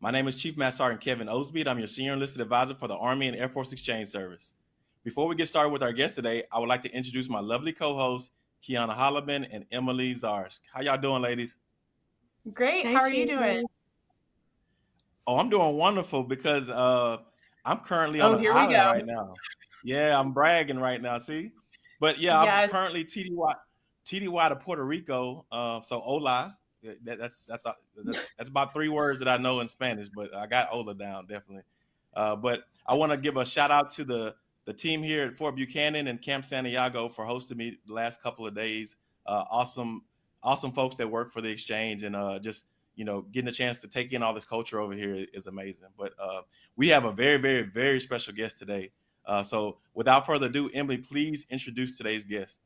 My name is Chief Master Sergeant Kevin Osby. I'm your senior enlisted advisor for the Army and Air Force Exchange Service. Before we get started with our guest today, I would like to introduce my lovely co-hosts, Kiana Holloman and Emily Zarsk. How y'all doing, ladies? Great. How are you doing? Oh, I'm doing wonderful because uh, I'm currently on Oh, an here we island go. right now. Yeah, I'm bragging right now. See, but yeah, I'm currently TDY TDY to Puerto Rico. Uh, so hola. That, that's that's uh, that's that's about three words that I know in Spanish, but I got Ola down definitely. Uh, but I want to give a shout out to the the team here at Fort Buchanan and Camp Santiago for hosting me the last couple of days. Uh, awesome, awesome folks that work for the exchange and uh, just you know getting a chance to take in all this culture over here is amazing. But uh, we have a very, very, very special guest today. Uh, so without further ado, Emily, please introduce today's guest.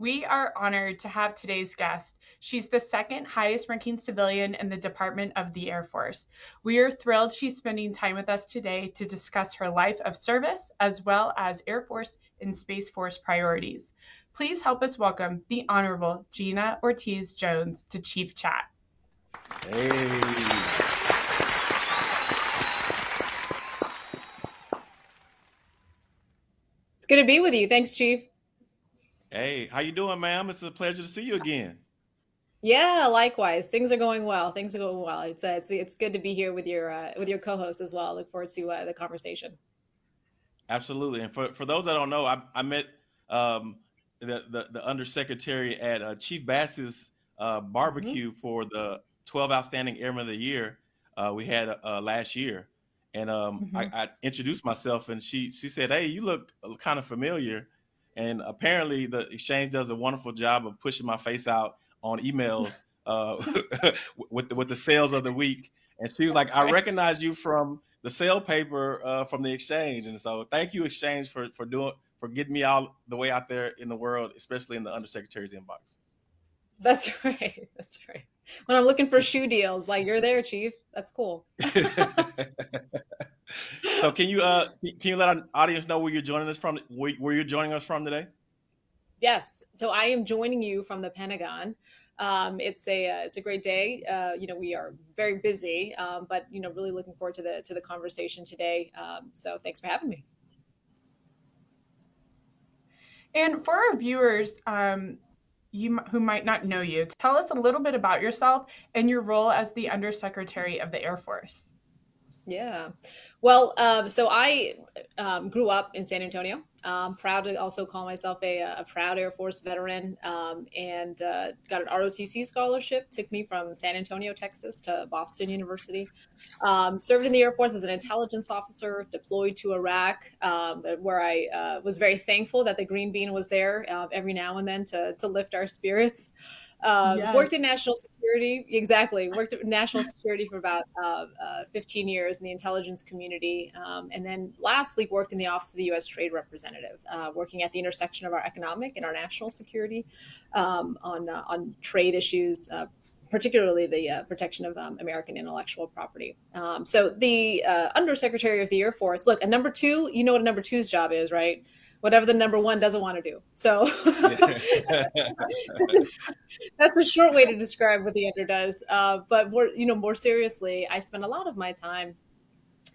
We are honored to have today's guest. She's the second highest ranking civilian in the Department of the Air Force. We are thrilled she's spending time with us today to discuss her life of service as well as Air Force and Space Force priorities. Please help us welcome the Honorable Gina Ortiz Jones to Chief Chat. Hey, It's good to be with you. Thanks, Chief. Hey, how you doing, ma'am? It's a pleasure to see you again. Yeah, likewise. Things are going well. Things are going well. It's uh, it's it's good to be here with your uh, with your co-host as well. Look forward to uh, the conversation. Absolutely. And for, for those that don't know, I, I met um, the, the, the undersecretary at uh, Chief Bass's uh, barbecue for the 12 Outstanding Airmen of the Year uh, we had uh, last year. And um, I, I introduced myself, and she she said, "Hey, you look kind of familiar." And apparently, the exchange does a wonderful job of pushing my face out on emails uh, with the, with the sales of the week. And she was like, "I recognize you from the sale paper uh, from the exchange." And so, thank you, exchange, for for doing for getting me out the way out there in the world, especially in the undersecretary's inbox. That's right. That's right. When I'm looking for shoe deals, like you're there, Chief. That's cool. so, can you uh can you let our audience know where you're joining us from? Where, where you're joining us from today? Yes. So I am joining you from the Pentagon. Um, it's a uh, it's a great day. Uh, you know, we are very busy, um, but you know, really looking forward to the to the conversation today. Um, so thanks for having me. And for our viewers, um, you who might not know you, tell us a little bit about yourself and your role as the Undersecretary of the Air Force. Yeah. Well, um, so I um, grew up in San Antonio. Um, proud to also call myself a, a proud Air Force veteran um, and uh, got an ROTC scholarship. Took me from San Antonio, Texas to Boston University. Um, served in the Air Force as an intelligence officer, deployed to Iraq, um, where I uh, was very thankful that the Green Bean was there uh, every now and then to, to lift our spirits. Um, Yes. Worked in national security, exactly. Worked in national security for about uh, uh, 15 years in the intelligence community. Um, and then lastly, worked in the Office of the U.S. Trade Representative, uh, working at the intersection of our economic and our national security um, on, uh, on trade issues. Uh, Particularly the uh, protection of um, American intellectual property. Um, so the uh, Undersecretary of the Air Force, look, a number two, you know what a number two's job is, right? Whatever the number one doesn't want to do. So that's a short way to describe what the under does. Uh, but more, you know, more seriously, I spend a lot of my time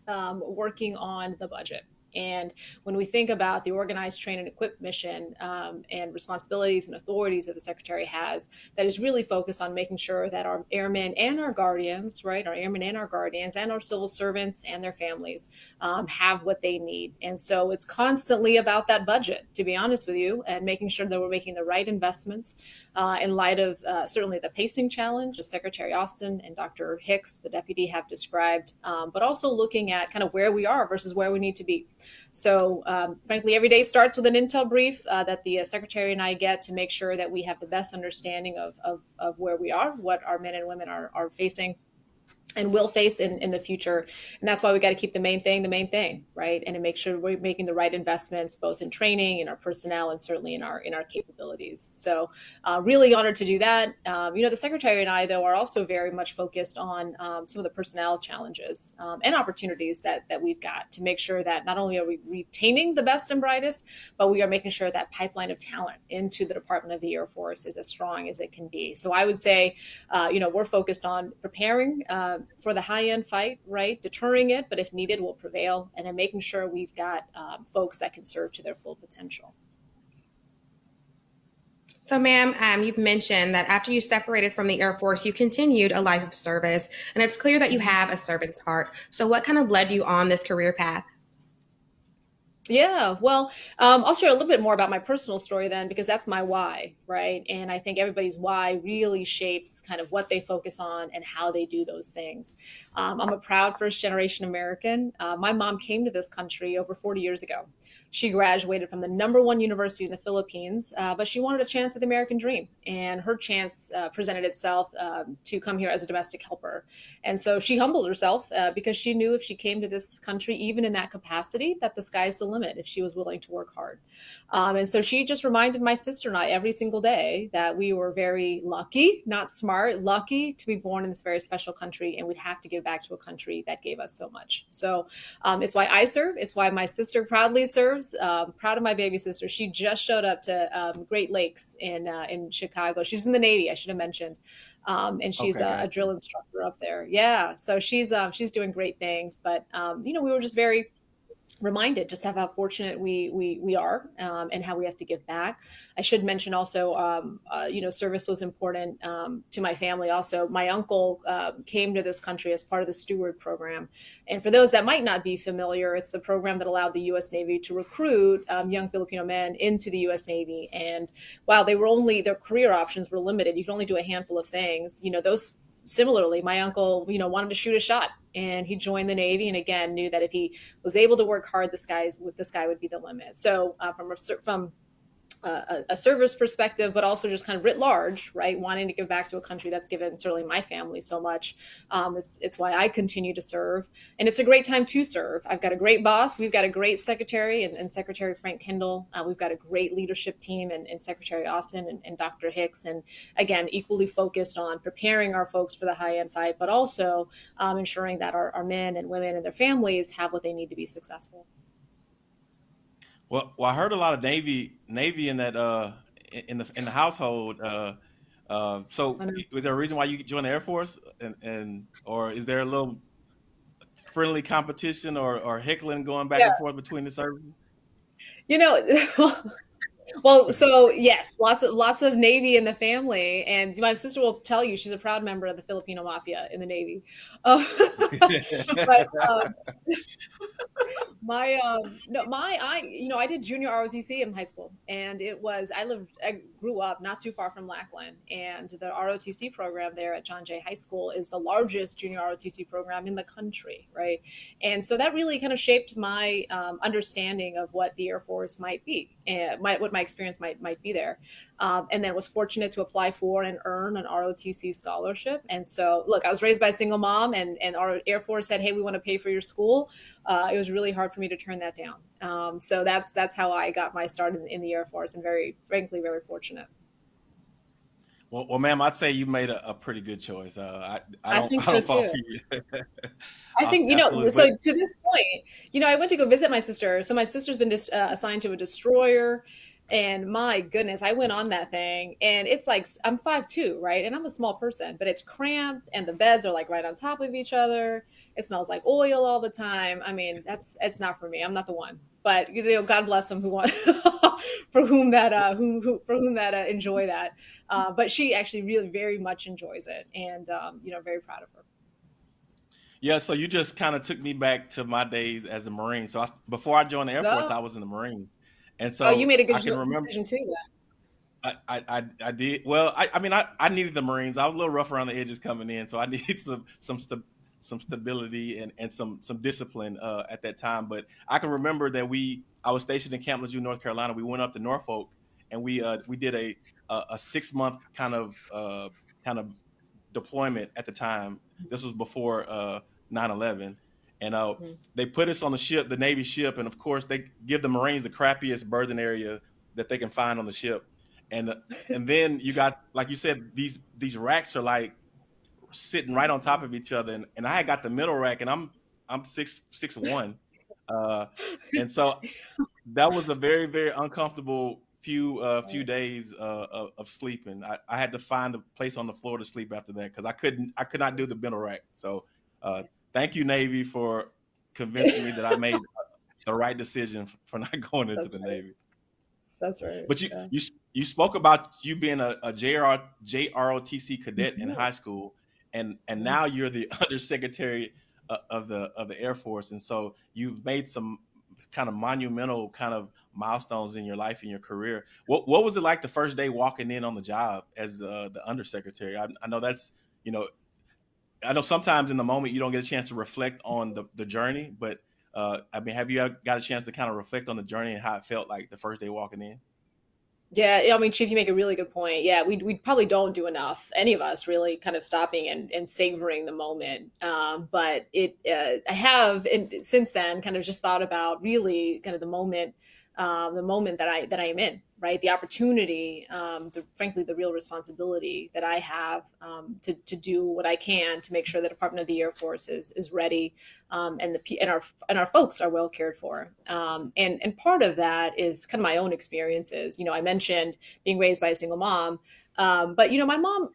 um, working on the budget. And when we think about the organized, train, and equip mission um, and responsibilities and authorities that the secretary has, that is really focused on making sure that our airmen and our guardians, right, our airmen and our guardians, and our civil servants and their families um, have what they need. And so it's constantly about that budget, to be honest with you, and making sure that we're making the right investments uh, in light of uh, certainly the pacing challenge, as Secretary Austin and Dr. Hicks, the deputy, have described, um, but also looking at kind of where we are versus where we need to be. So, um, frankly, every day starts with an intel brief uh, that the uh, secretary and I get to make sure that we have the best understanding of, of, of where we are, what our men and women are, are facing. And will face in, in the future. And that's why we got to keep the main thing the main thing, right? And to make sure we're making the right investments, both in training, in our personnel, and certainly in our in our capabilities. So, uh, really honored to do that. Um, you know, the secretary and I, though, are also very much focused on um, some of the personnel challenges um, and opportunities that that we've got to make sure that not only are we retaining the best and brightest, but we are making sure that pipeline of talent into the Department of the Air Force is as strong as it can be. So, I would say, uh, you know, we're focused on preparing. Uh, for the high end fight, right? Deterring it, but if needed, will prevail. And then making sure we've got um, folks that can serve to their full potential. So, ma'am, um, you've mentioned that after you separated from the Air Force, you continued a life of service, and it's clear that you have a servant's heart. So, what kind of led you on this career path? Yeah, well, um, I'll share a little bit more about my personal story then, because that's my why, right? And I think everybody's why really shapes kind of what they focus on and how they do those things. Um, I'm a proud first generation American. Uh, my mom came to this country over 40 years ago. She graduated from the number one university in the Philippines, uh, but she wanted a chance at the American dream. And her chance uh, presented itself um, to come here as a domestic helper. And so she humbled herself uh, because she knew if she came to this country, even in that capacity, that the sky's the limit if she was willing to work hard. Um, and so she just reminded my sister and I every single day that we were very lucky, not smart, lucky to be born in this very special country. And we'd have to give back to a country that gave us so much. So um, it's why I serve. It's why my sister proudly serves um, proud of my baby sister. She just showed up to um, Great Lakes in uh, in Chicago. She's in the Navy. I should have mentioned. Um, and she's okay, a, a, drill instructor up there. Yeah, so she's um, she's doing great things. But um, you know, we were just very reminded just of how fortunate we we we are um, and how we have to give back. I should mention also, um, uh, you know, service was important um, to my family. Also, my uncle uh, came to this country as part of the Steward program, and for those that might not be familiar, it's the program that allowed the U.S. Navy to recruit um, young Filipino men into the U.S. Navy. And while they were only their career options were limited, you could only do a handful of things. You know, those similarly, my uncle, you know, wanted to shoot a shot and he joined the Navy. And again, knew that if he was able to work hard, the skies the sky would be the limit. So uh, from from a, a, service perspective, but also just kind of writ large, right? Wanting to give back to a country that's given certainly my family so much. Um, it's it's why I continue to serve, and it's a great time to serve. I've got a great boss. We've got a great secretary and, and Secretary Frank Kendall. Uh, we've got a great leadership team and, and Secretary Austin and, and, Dr. Hicks, and again, equally focused on preparing our folks for the high end fight, but also um, ensuring that our, our men and women and their families have what they need to be successful. Well, well, I heard a lot of Navy Navy in that uh in the in the household. Uh, uh, so, is there a reason why you joined the Air Force, and, and or is there a little friendly competition or, or heckling going back yeah. and forth between the services? You know, well, so yes, lots of lots of Navy in the family, and my sister will tell you she's a proud member of the Filipino Mafia in the Navy. Uh, but um, my um, no, my I you know I did junior ROTC in high school, and it was I lived I grew up not too far from Lackland, and the ROTC program there at John Jay High School is the largest junior ROTC program in the country, right? And so that really kind of shaped my um, understanding of what the Air Force might be and my, what my experience might might be there. Um, and then was fortunate to apply for and earn an ROTC scholarship. And so, look, I was raised by a single mom, and and our Air Force said, "Hey, we want to pay for your school." Uh, it was really hard for me to turn that down. Um, so that's that's how I got my start in, in the Air Force, and very frankly, very fortunate. Well, well, ma'am, I'd say you made a, a pretty good choice. Uh, I, I, don't, I think so I too. I think you know. So to this point, you know, I went to go visit my sister. So my sister's been dis- uh, assigned to a destroyer, and my goodness, I went on that thing, and it's like I'm five two, right? And I'm a small person, but it's cramped, and the beds are like right on top of each other. It smells like oil all the time. I mean, that's it's not for me. I'm not the one. But you know, God bless them who want for whom that uh, who, who for whom that uh, enjoy that. Uh, but she actually really very much enjoys it, and um, you know, very proud of her. Yeah, so you just kind of took me back to my days as a Marine. So I, before I joined the Air. Force, I was in the Marines. And so oh, you made a good decision too. Then. I, I, I did well. I, I mean, I, I needed the Marines. I was a little rough around the edges coming in, so I needed some some st- some stability and, and some some discipline uh, at that time. But I can remember that we I was stationed in Camp Lejeune, North Carolina. We went up to Norfolk and we uh, we did a a, a six month kind of uh, kind of deployment at the time. This was before uh, 9/11, and uh, mm-hmm. they put us on the ship, the Navy ship, and of course they give the Marines the crappiest berthing area that they can find on the ship, and and then you got like you said these these racks are like sitting right on top of each other, and, and I got the middle rack, and I'm I'm six six one, uh, and so that was a very very uncomfortable few uh, few days uh, of, of, sleeping. I, I, had to find a place on the floor to sleep after that because I couldn't I could not do the middle rack. So uh, thank you Navy for convincing me that I made the right decision for not going into That's the right. Navy. That's right. But you yeah. you you spoke about you being a, a JR, JROTC cadet mm-hmm. in high school, and and mm-hmm. now you're the undersecretary uh, of the of the Air Force, and so you've made some kind of monumental kind of milestones in your life and your career. What what was it like the first day walking in on the job as uh, the undersecretary? I, I know that's you know, I know sometimes in the moment you don't get a chance to reflect on the the journey, but uh, I mean, have you got a chance to kind of reflect on the journey and how it felt like the first day walking in? Yeah, I mean, Chief, you make a really good point. Yeah, we we probably don't do enough, any of us, really, kind of stopping and, and savoring the moment. Um, but it, uh, I have, since then, kind of just thought about really kind of the moment um, the moment that I that I am in, right? The opportunity, um, the, frankly, the real responsibility that I have um, to to do what I can to make sure the Department of the Air Force is is ready, um, and the and our and our folks are well cared for. Um, and and part of that is kind of my own experiences. You know, I mentioned being raised by a single mom, um, but you know, my mom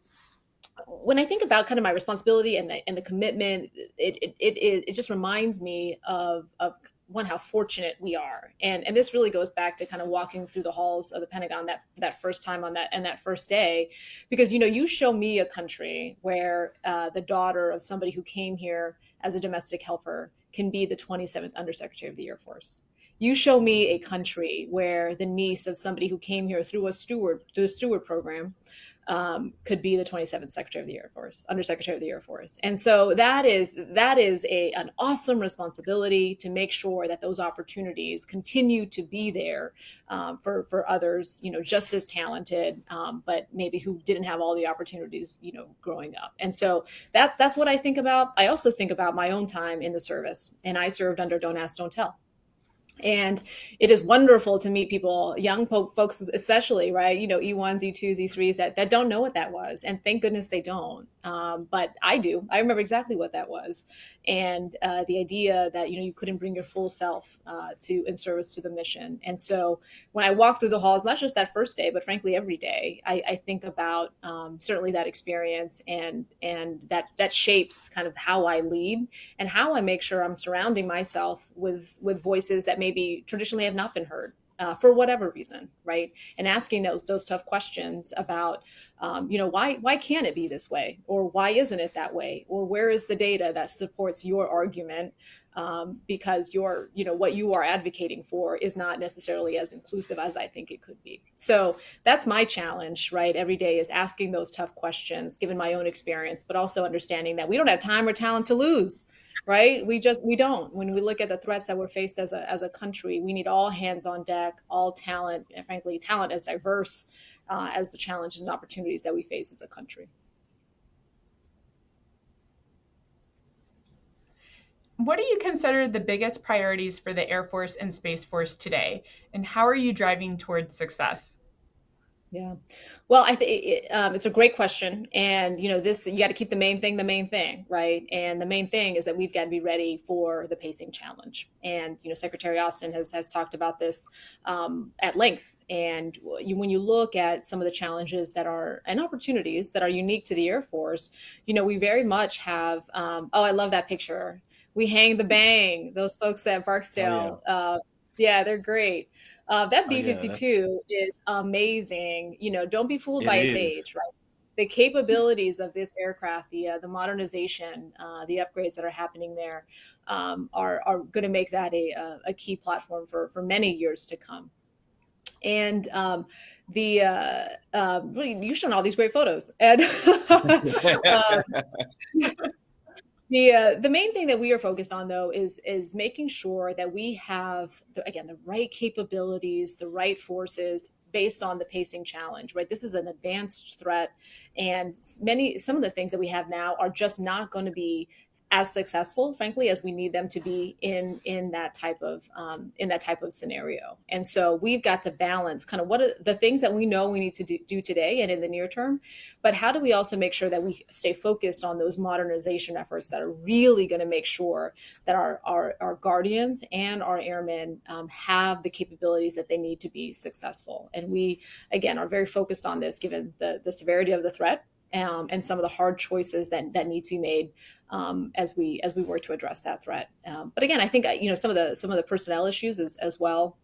when I think about kind of my responsibility and the, and the commitment, it, it, it, it just reminds me of, of one how fortunate we are. And and this really goes back to kind of walking through the halls of the pentagon that that first time on that and that first day. Because you know you show me a country where uh, the daughter of somebody who came here as a domestic helper can be the 27th undersecretary of the air force. You show me a country where the niece of somebody who came here through a steward through a steward program um, could be the 27th Secretary of the Air Force, Undersecretary of the Air Force. And so that is that is a an awesome responsibility to make sure that those opportunities continue to be there um, for for others, you know, just as talented, um, but maybe who didn't have all the opportunities, you know, growing up. And so that that's what I think about. I also think about my own time in the service, and I served under Don't Ask, Don't Tell and it is wonderful to meet people young folks especially right? You know e1s e2s e3s that, that don't know what that was. And thank goodness they don't. Um, but i do. I remember exactly what that was. And uh, the idea that you know you couldn't bring your full self uh, to in service to the mission. And so when i walk through the halls not just that first day but frankly every day i, I think about um, certainly that experience and and that that shapes kind of how i lead and how i make sure i'm surrounding myself with with voices that maybe traditionally have not been heard uh, for whatever reason, right? And asking those those tough questions about, um, you know, why why can't it be this way, or why isn't it that way, or where is the data that supports your argument? Um, because your, you know, what you are advocating for is not necessarily as inclusive as I think it could be. So that's my challenge, right? Every day is asking those tough questions, given my own experience, but also understanding that we don't have time or talent to lose right? We just we don't. When we look at the threats that we're faced as a as a country we need all hands on deck all talent and frankly talent as diverse uh, as the challenges and opportunities that we face as a country. What do you consider the biggest priorities for the Air Force and Space Force today, and how are you driving towards success? Yeah. Well, I think it, um, it's a great question. And, you know, this, you got to keep the main thing the main thing, right? And the main thing is that we've got to be ready for the pacing challenge. And, you know, Secretary Austin has, has talked about this um, at length. And you, when you look at some of the challenges that are and opportunities that are unique to the Air Force, you know, we very much have, um, oh, I love that picture. We hang the bang, those folks at Barksdale. Oh, yeah. Uh, yeah, they're great. Uh, that B 52 oh, is amazing. You know, don't be fooled it by is. its age, right? The capabilities of this aircraft, the uh, the modernization, uh, the upgrades that are happening there, um, are are going to make that a, a key platform for for many years to come. And um, the uh, uh, you've shown all these great photos, and um, the uh, the main thing that we are focused on though is is making sure that we have the, again the right capabilities the right forces based on the pacing challenge, right? This is an advanced threat, and many some of the things that we have now are just not going to be as successful, frankly, as we need them to be in in that type of um, in that type of scenario. And so we've got to balance kind of what are the things that we know we need to do, do today and in the near term, but how do we also make sure that we stay focused on those modernization efforts that are really going to make sure that our our, our guardians and our airmen um, have the capabilities that they need to be successful. And we again are very focused on this given the the severity of the threat um, and some of the hard choices that that need to be made um, as we as we work to address that threat. Um, but again, I think you know some of the some of the personnel issues as, as well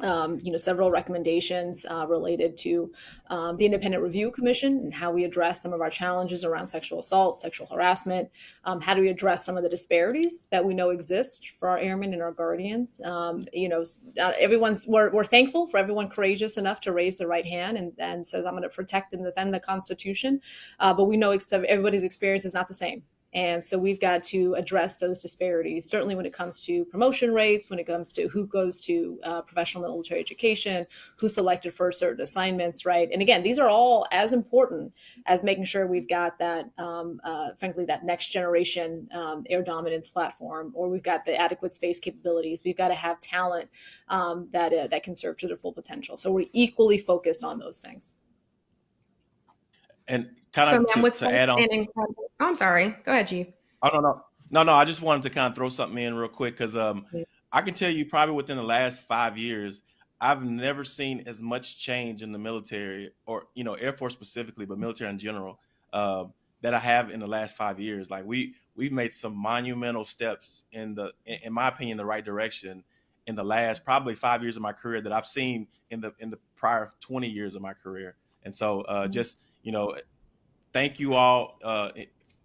um, you know, several recommendations uh, related to um, the Independent Review Commission and how we address some of our challenges around sexual assault, sexual harassment. Um, how do we address some of the disparities that we know exist for our airmen and our guardians? Um, you know, everyone's we're, we're thankful for everyone courageous enough to raise the right hand and, and says, "I'm going to protect and defend the Constitution," uh, but we know everybody's experience is not the same. And so we've got to address those disparities, certainly when it comes to promotion rates, when it comes to who goes to uh, professional military education, who's selected for certain assignments, right? And again, these are all as important as making sure we've got that, um, uh, frankly, that next generation um, air dominance platform, or we've got the adequate space capabilities. We've got to have talent um, that uh, that can serve to their full potential. So we're equally focused on those things. And kind of so, to, to add on. Oh, I'm sorry. Go ahead, Chief. Oh no no no no. I just wanted to kind of throw something in real quick because um, I can tell you probably within the last five years, I've never seen as much change in the military or you know Air Force specifically, but military in general, uh, that I have in the last five years. Like we we've made some monumental steps in the, in my opinion, the right direction in the last probably five years of my career that I've seen in the in the prior 20 years of my career. And so uh, mm-hmm. just you know, thank you all. Uh,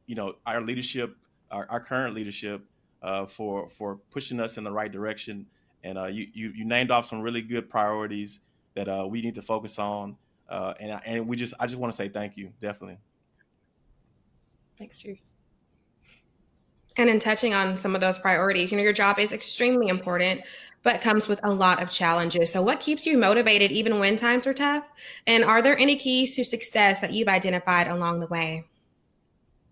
you know, our leadership, our, our current leadership, uh, for for pushing us in the right direction. And uh, you, you, you named off some really good priorities that uh, we need to focus on. Uh, and and we just I just want to say thank you, definitely. Thanks, Chief. And in touching on some of those priorities, you know, your job is extremely important, but comes with a lot of challenges. So, what keeps you motivated even when times are tough? And are there any keys to success that you've identified along the way?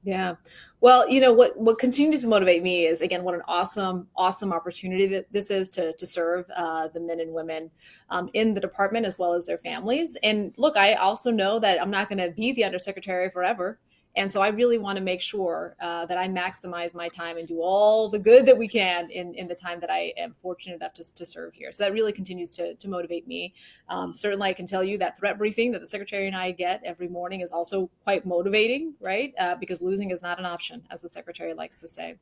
Yeah. Well, you know what what continues to motivate me is again what an awesome awesome opportunity that this is to to serve uh, the men and women um, in the department as well as their families. And look, I also know that I'm not going to be the undersecretary forever. And so I really want to make sure uh, that I maximize my time and do all the good that we can in, in the time that I am fortunate enough to, to serve here. So that really continues to, to motivate me. Um, certainly, I can tell you that threat briefing that the secretary and I get every morning is also quite motivating, right? Uh, because losing is not an option, as the secretary likes to say.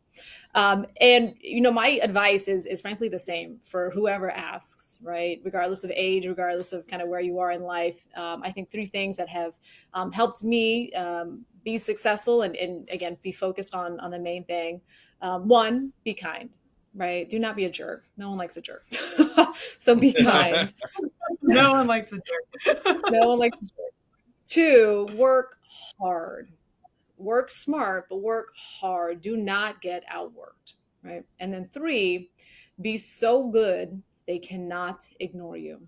Um, and, you know, my advice is, is frankly the same for whoever asks, right? Regardless of age, regardless of kind of where you are in life. Um, I think three things that have um, helped me um, be successful and, and again be focused on on the main thing. Um, one be kind right? Do not be a jerk. No one likes a jerk. So be kind. No one likes a jerk. No one likes a jerk. Two work hard. Work smart but work hard. Do not get outworked right? And then three be so good they cannot ignore you.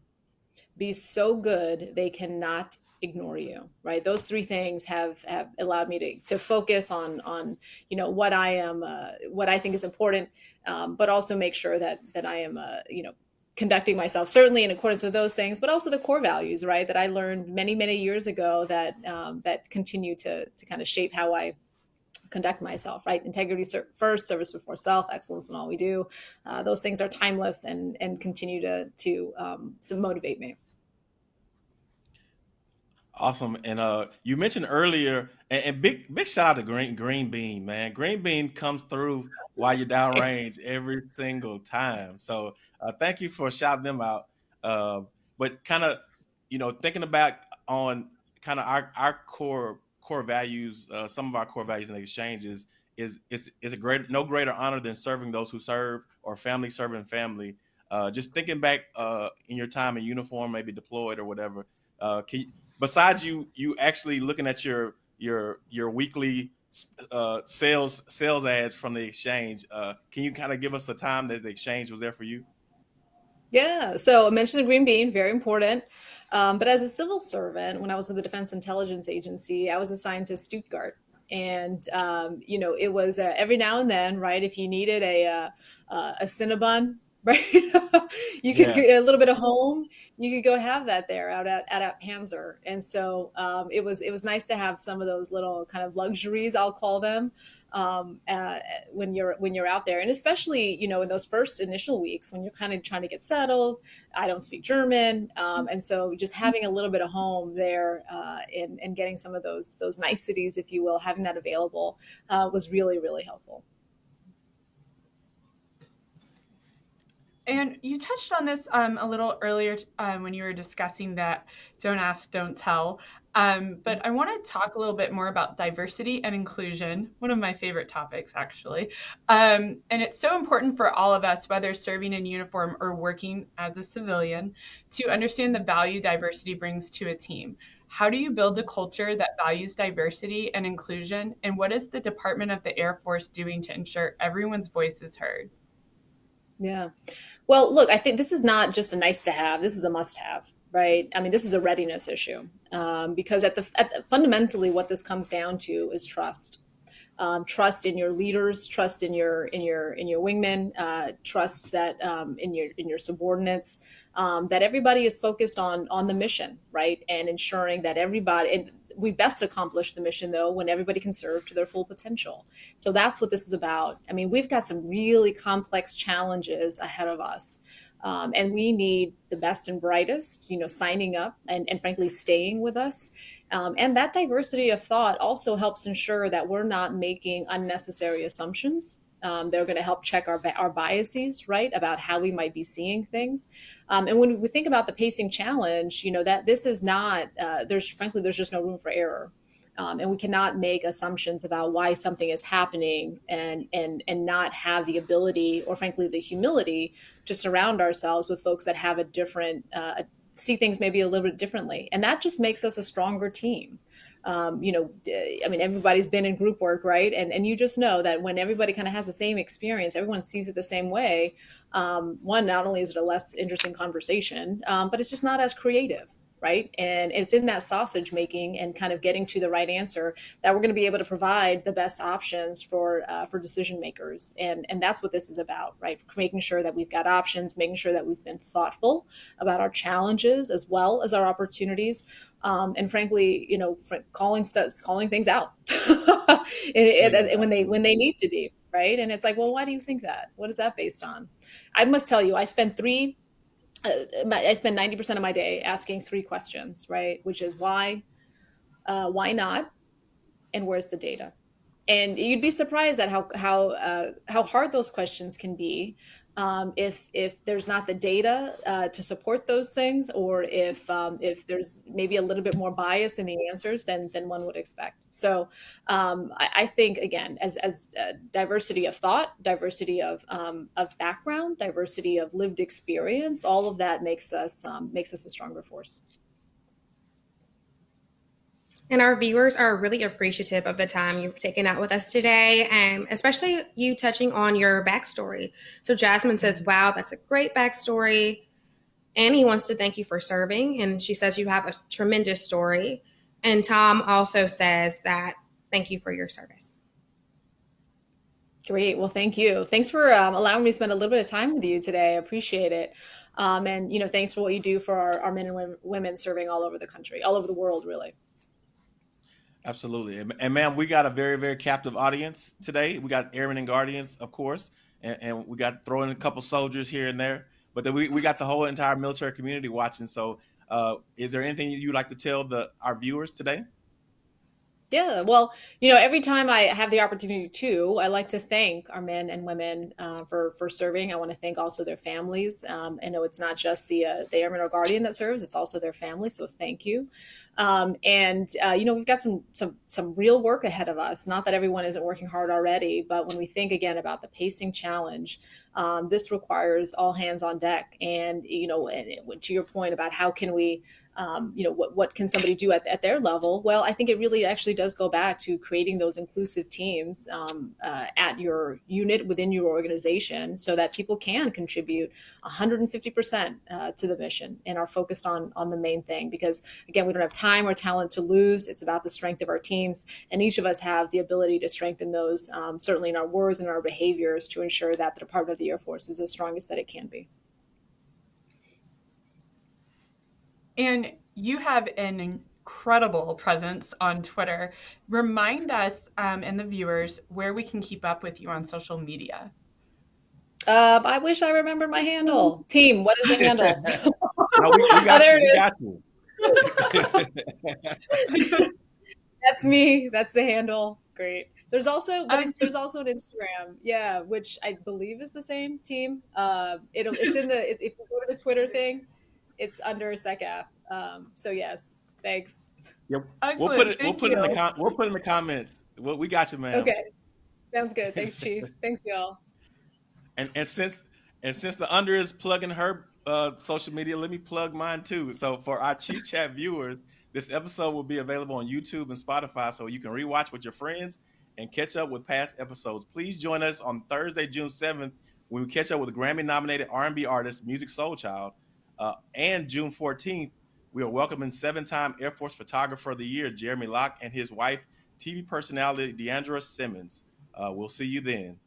Be so good they cannot ignore you right? Those three things have have allowed me to to focus on on you know what i am uh, what i think is important um, but also make sure that that i am uh, you know conducting myself certainly in accordance with those things but also the core values right that i learned many many years ago that um, that continue to to kind of shape how i conduct myself right? Integrity first service before self excellence in all we do. Uh, those things are timeless and and continue to to um, to motivate me Awesome. And uh, you mentioned earlier, and, and, big big shout out to Green Green Bean, man. Green Bean comes through while you're downrange every single time. So uh, thank you for shouting them out. Uh, but kind of, you know, thinking about on kind of our, our core core values, uh, some of our core values in the exchanges is is is a great no greater honor than serving those who serve or family serving family. Uh, just thinking back uh, in your time in uniform, maybe deployed or whatever. Uh, can you, besides you you actually looking at your your your weekly uh, sales sales ads from the exchange, uh, can you kind of give us a time that the exchange was there for you? Yeah, so I mentioned the green bean, very important. Um, but as a civil servant, when I was with the Defense Intelligence Agency, I was assigned to Stuttgart. And, um, you know, it was uh, every now and then, right? If you needed a, uh, uh, a Cinnabon, right? you could yeah. get a little bit of home. You could go have that there out at, at, at Panzer. And so um, it was, it was nice to have some of those little kind of luxuries, I'll call them, um, uh, when you're when you're out there, and especially you know in those first initial weeks when you're kind of trying to get settled. I don't speak German, um, and so just having a little bit of home there uh, and and getting some of those those niceties, if you will, having that available uh, was really really helpful. And you touched on this um, a little earlier um, when you were discussing that don't ask, don't tell. Um, but I want to talk a little bit more about diversity and inclusion, one of my favorite topics, actually. Um, and it's so important for all of us, whether serving in uniform or working as a civilian, to understand the value diversity brings to a team. How do you build a culture that values diversity and inclusion? And what is the Department of the Air Force doing to ensure everyone's voice is heard? Yeah. Well, look, I think this is not just a nice to have. This is a must have, right? I mean, this is a readiness issue um, because at the, at the, fundamentally, what this comes down to is trust. Um, trust in your leaders, trust in your in your in your wingmen, uh, trust that um, in your in your subordinates, um, that everybody is focused on on the mission, right, and ensuring that everybody. And we best accomplish the mission though when everybody can serve to their full potential. So that's what this is about. I mean, we've got some really complex challenges ahead of us. Um, and we need the best and brightest, you know, signing up and, and frankly staying with us. Um, and that diversity of thought also helps ensure that we're not making unnecessary assumptions um, they're going to help check our, our biases, right, about how we might be seeing things. Um, and when we think about the pacing challenge, you know, that this is not, uh, there's frankly, there's just no room for error. Um, and we cannot make assumptions about why something is happening and and and not have the ability or frankly the humility to surround ourselves with folks that have a different uh, see things maybe a little bit differently and that just makes us a stronger team um, you know, I mean, everybody's been in group work, right? And and you just know that when everybody kind of has the same experience, everyone sees it the same way. Um, one, not only is it a less interesting conversation, um, but it's just not as creative right? And it's in that sausage making and kind of getting to the right answer that we're going to be able to provide the best options for uh, for decision makers. And and that's what this is about, right? Making sure that we've got options, making sure that we've been thoughtful about our challenges as well as our opportunities. Um, and frankly, you know, calling stuff, calling things out and, and when they when they need to be, right? And it's like, well, why do you think that? What is that based on? I must tell you, I spent three I spend 90% of my day asking three questions, right? Which is why, uh, why not, and where's the data? And you'd be surprised at how how uh, how hard those questions can be, um, if if there's not the data uh, to support those things, or if um, if there's maybe a little bit more bias in the answers than than one would expect. So um, I, I, think again, as as uh, diversity of thought, diversity of um, of background, diversity of lived experience, all of that makes us um, makes us a stronger force. And our viewers are really appreciative of the time you've taken out with us today, and especially you touching on your backstory. So Jasmine says, Wow, that's a great backstory. Annie wants to thank you for serving, and she says you have a tremendous story. And Tom also says that thank you for your service. Great. Well, thank you. Thanks for um, allowing me to spend a little bit of time with you today. I appreciate it. Um, and, you know, thanks for what you do for our, our men and women serving all over the country, all over the world, really. Absolutely. And, and ma'am, we got a very, very captive audience today. We got airmen and guardians, of course, and, and we got throwing a couple soldiers here and there. But then we, we got the whole entire military community watching. So uh, is there anything you'd like to tell the our viewers today? Yeah, well, you know, every time I have the opportunity to, I like to thank our men and women uh, for for serving. I want to thank also their families. Um, I know it's not just the uh, the airman or guardian that serves; it's also their family. So thank you. Um, and uh, you know we've got some some some real work ahead of us. Not that everyone isn't working hard already, but when we think again about the pacing challenge, um, this requires all hands on deck. And you know, and it, to your point about how can we um, you know what, what can somebody do at, at their level well i think it really actually does go back to creating those inclusive teams um, uh, at your unit within your organization so that people can contribute 150% uh, to the mission and are focused on on the main thing because again we don't have time or talent to lose it's about the strength of our teams and each of us have the ability to strengthen those um, certainly in our words and our behaviors to ensure that the department of the air force is the strongest that it can be And you have an incredible presence on Twitter. Remind us um, and the viewers where we can keep up with you on social media. Um, I wish I remembered my handle. Team, what is the handle? no, we, we got oh, there you, it is. That's me. That's the handle. Great. There's also, but um, there's also an Instagram, yeah, which I believe is the same team. Uh, it'll, it's in the if you go to the Twitter thing, it's under SecAF. Um, so yes, thanks. Yep. We'll put it. We'll put it in the com- We'll put in the comments. Well, we got you, man. Okay. Sounds good. Thanks, Chief. thanks, y'all. And and since and since the under is plugging her uh, social media, let me plug mine too. So for our Chief Chat viewers, this episode will be available on YouTube and Spotify, so you can rewatch with your friends and catch up with past episodes. Please join us on Thursday, June seventh, when we catch up with Grammy-nominated R&B artist Musiq Soulchild uh, and June 14th, we are welcoming seven time Air Force Photographer of the Year, Jeremy Lock, and his wife, TV personality Deandra Simmons. Uh, we'll see you then.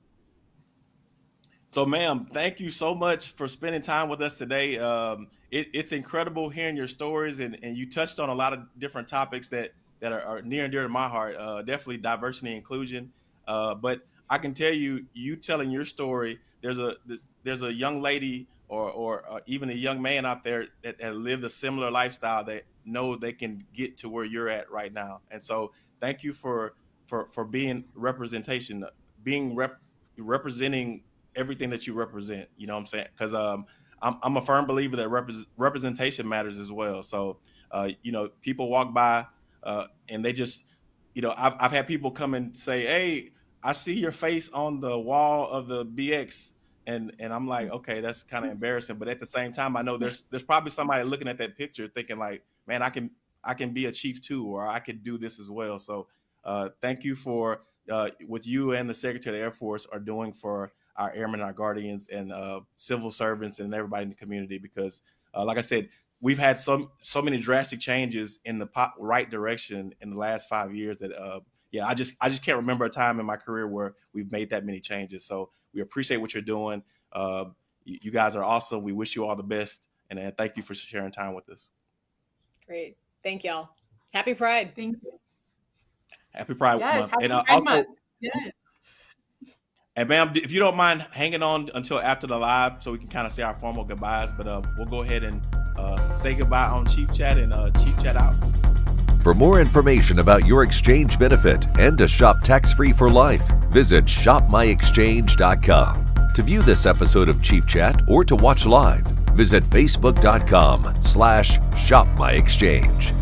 So, ma'am, thank you so much for spending time with us today. Um, it, it's incredible hearing your stories, and, and you touched on a lot of different topics that, that are, are near and dear to my heart. Uh, definitely diversity and inclusion. Uh, but I can tell you, you telling your story, there's a there's a young lady or or uh, even a young man out there that, that lived a similar lifestyle that know they can get to where you're at right now. And so, thank you for for for being representation, being rep, representing everything that you represent. You know what I'm saying? Because um, I'm I'm a firm believer that rep- representation matters as well. So, uh, you know, people walk by uh, and they just, you know, I've I've had people come and say, "Hey, I see your face on the wall of the BX." and and I'm like, okay, that's kind of embarrassing. But at the same time, I know there's there's probably somebody looking at that picture thinking like, man, I can I can be a chief too, or I could do this as well. So uh, thank you for uh, what you and the Secretary of the Air Force are doing for our airmen, our guardians, and uh, civil servants, and everybody in the community. Because, uh, like I said, we've had so so many drastic changes in the right direction in the last five years that, uh, yeah, I just I just can't remember a time in my career where we've made that many changes. So we appreciate what you're doing. Uh, you, you, guys are awesome. We wish you all the best, and uh, thank you for sharing time with us. Great, thank y'all. Happy Pride. Thank you. Happy Pride yes, Month. Happy and, uh, Pride also, Month. Yes. And ma'am, if you don't mind hanging on until after the live, so we can kind of say our formal goodbyes, but uh, we'll go ahead and uh, say goodbye on Chief Chat and uh, Chief Chat out. For more information about your exchange benefit and to shop tax free for life, visit shopmyexchange.com. To view this episode of Chief Chat or to watch live, visit facebook.com slash shopmyexchange.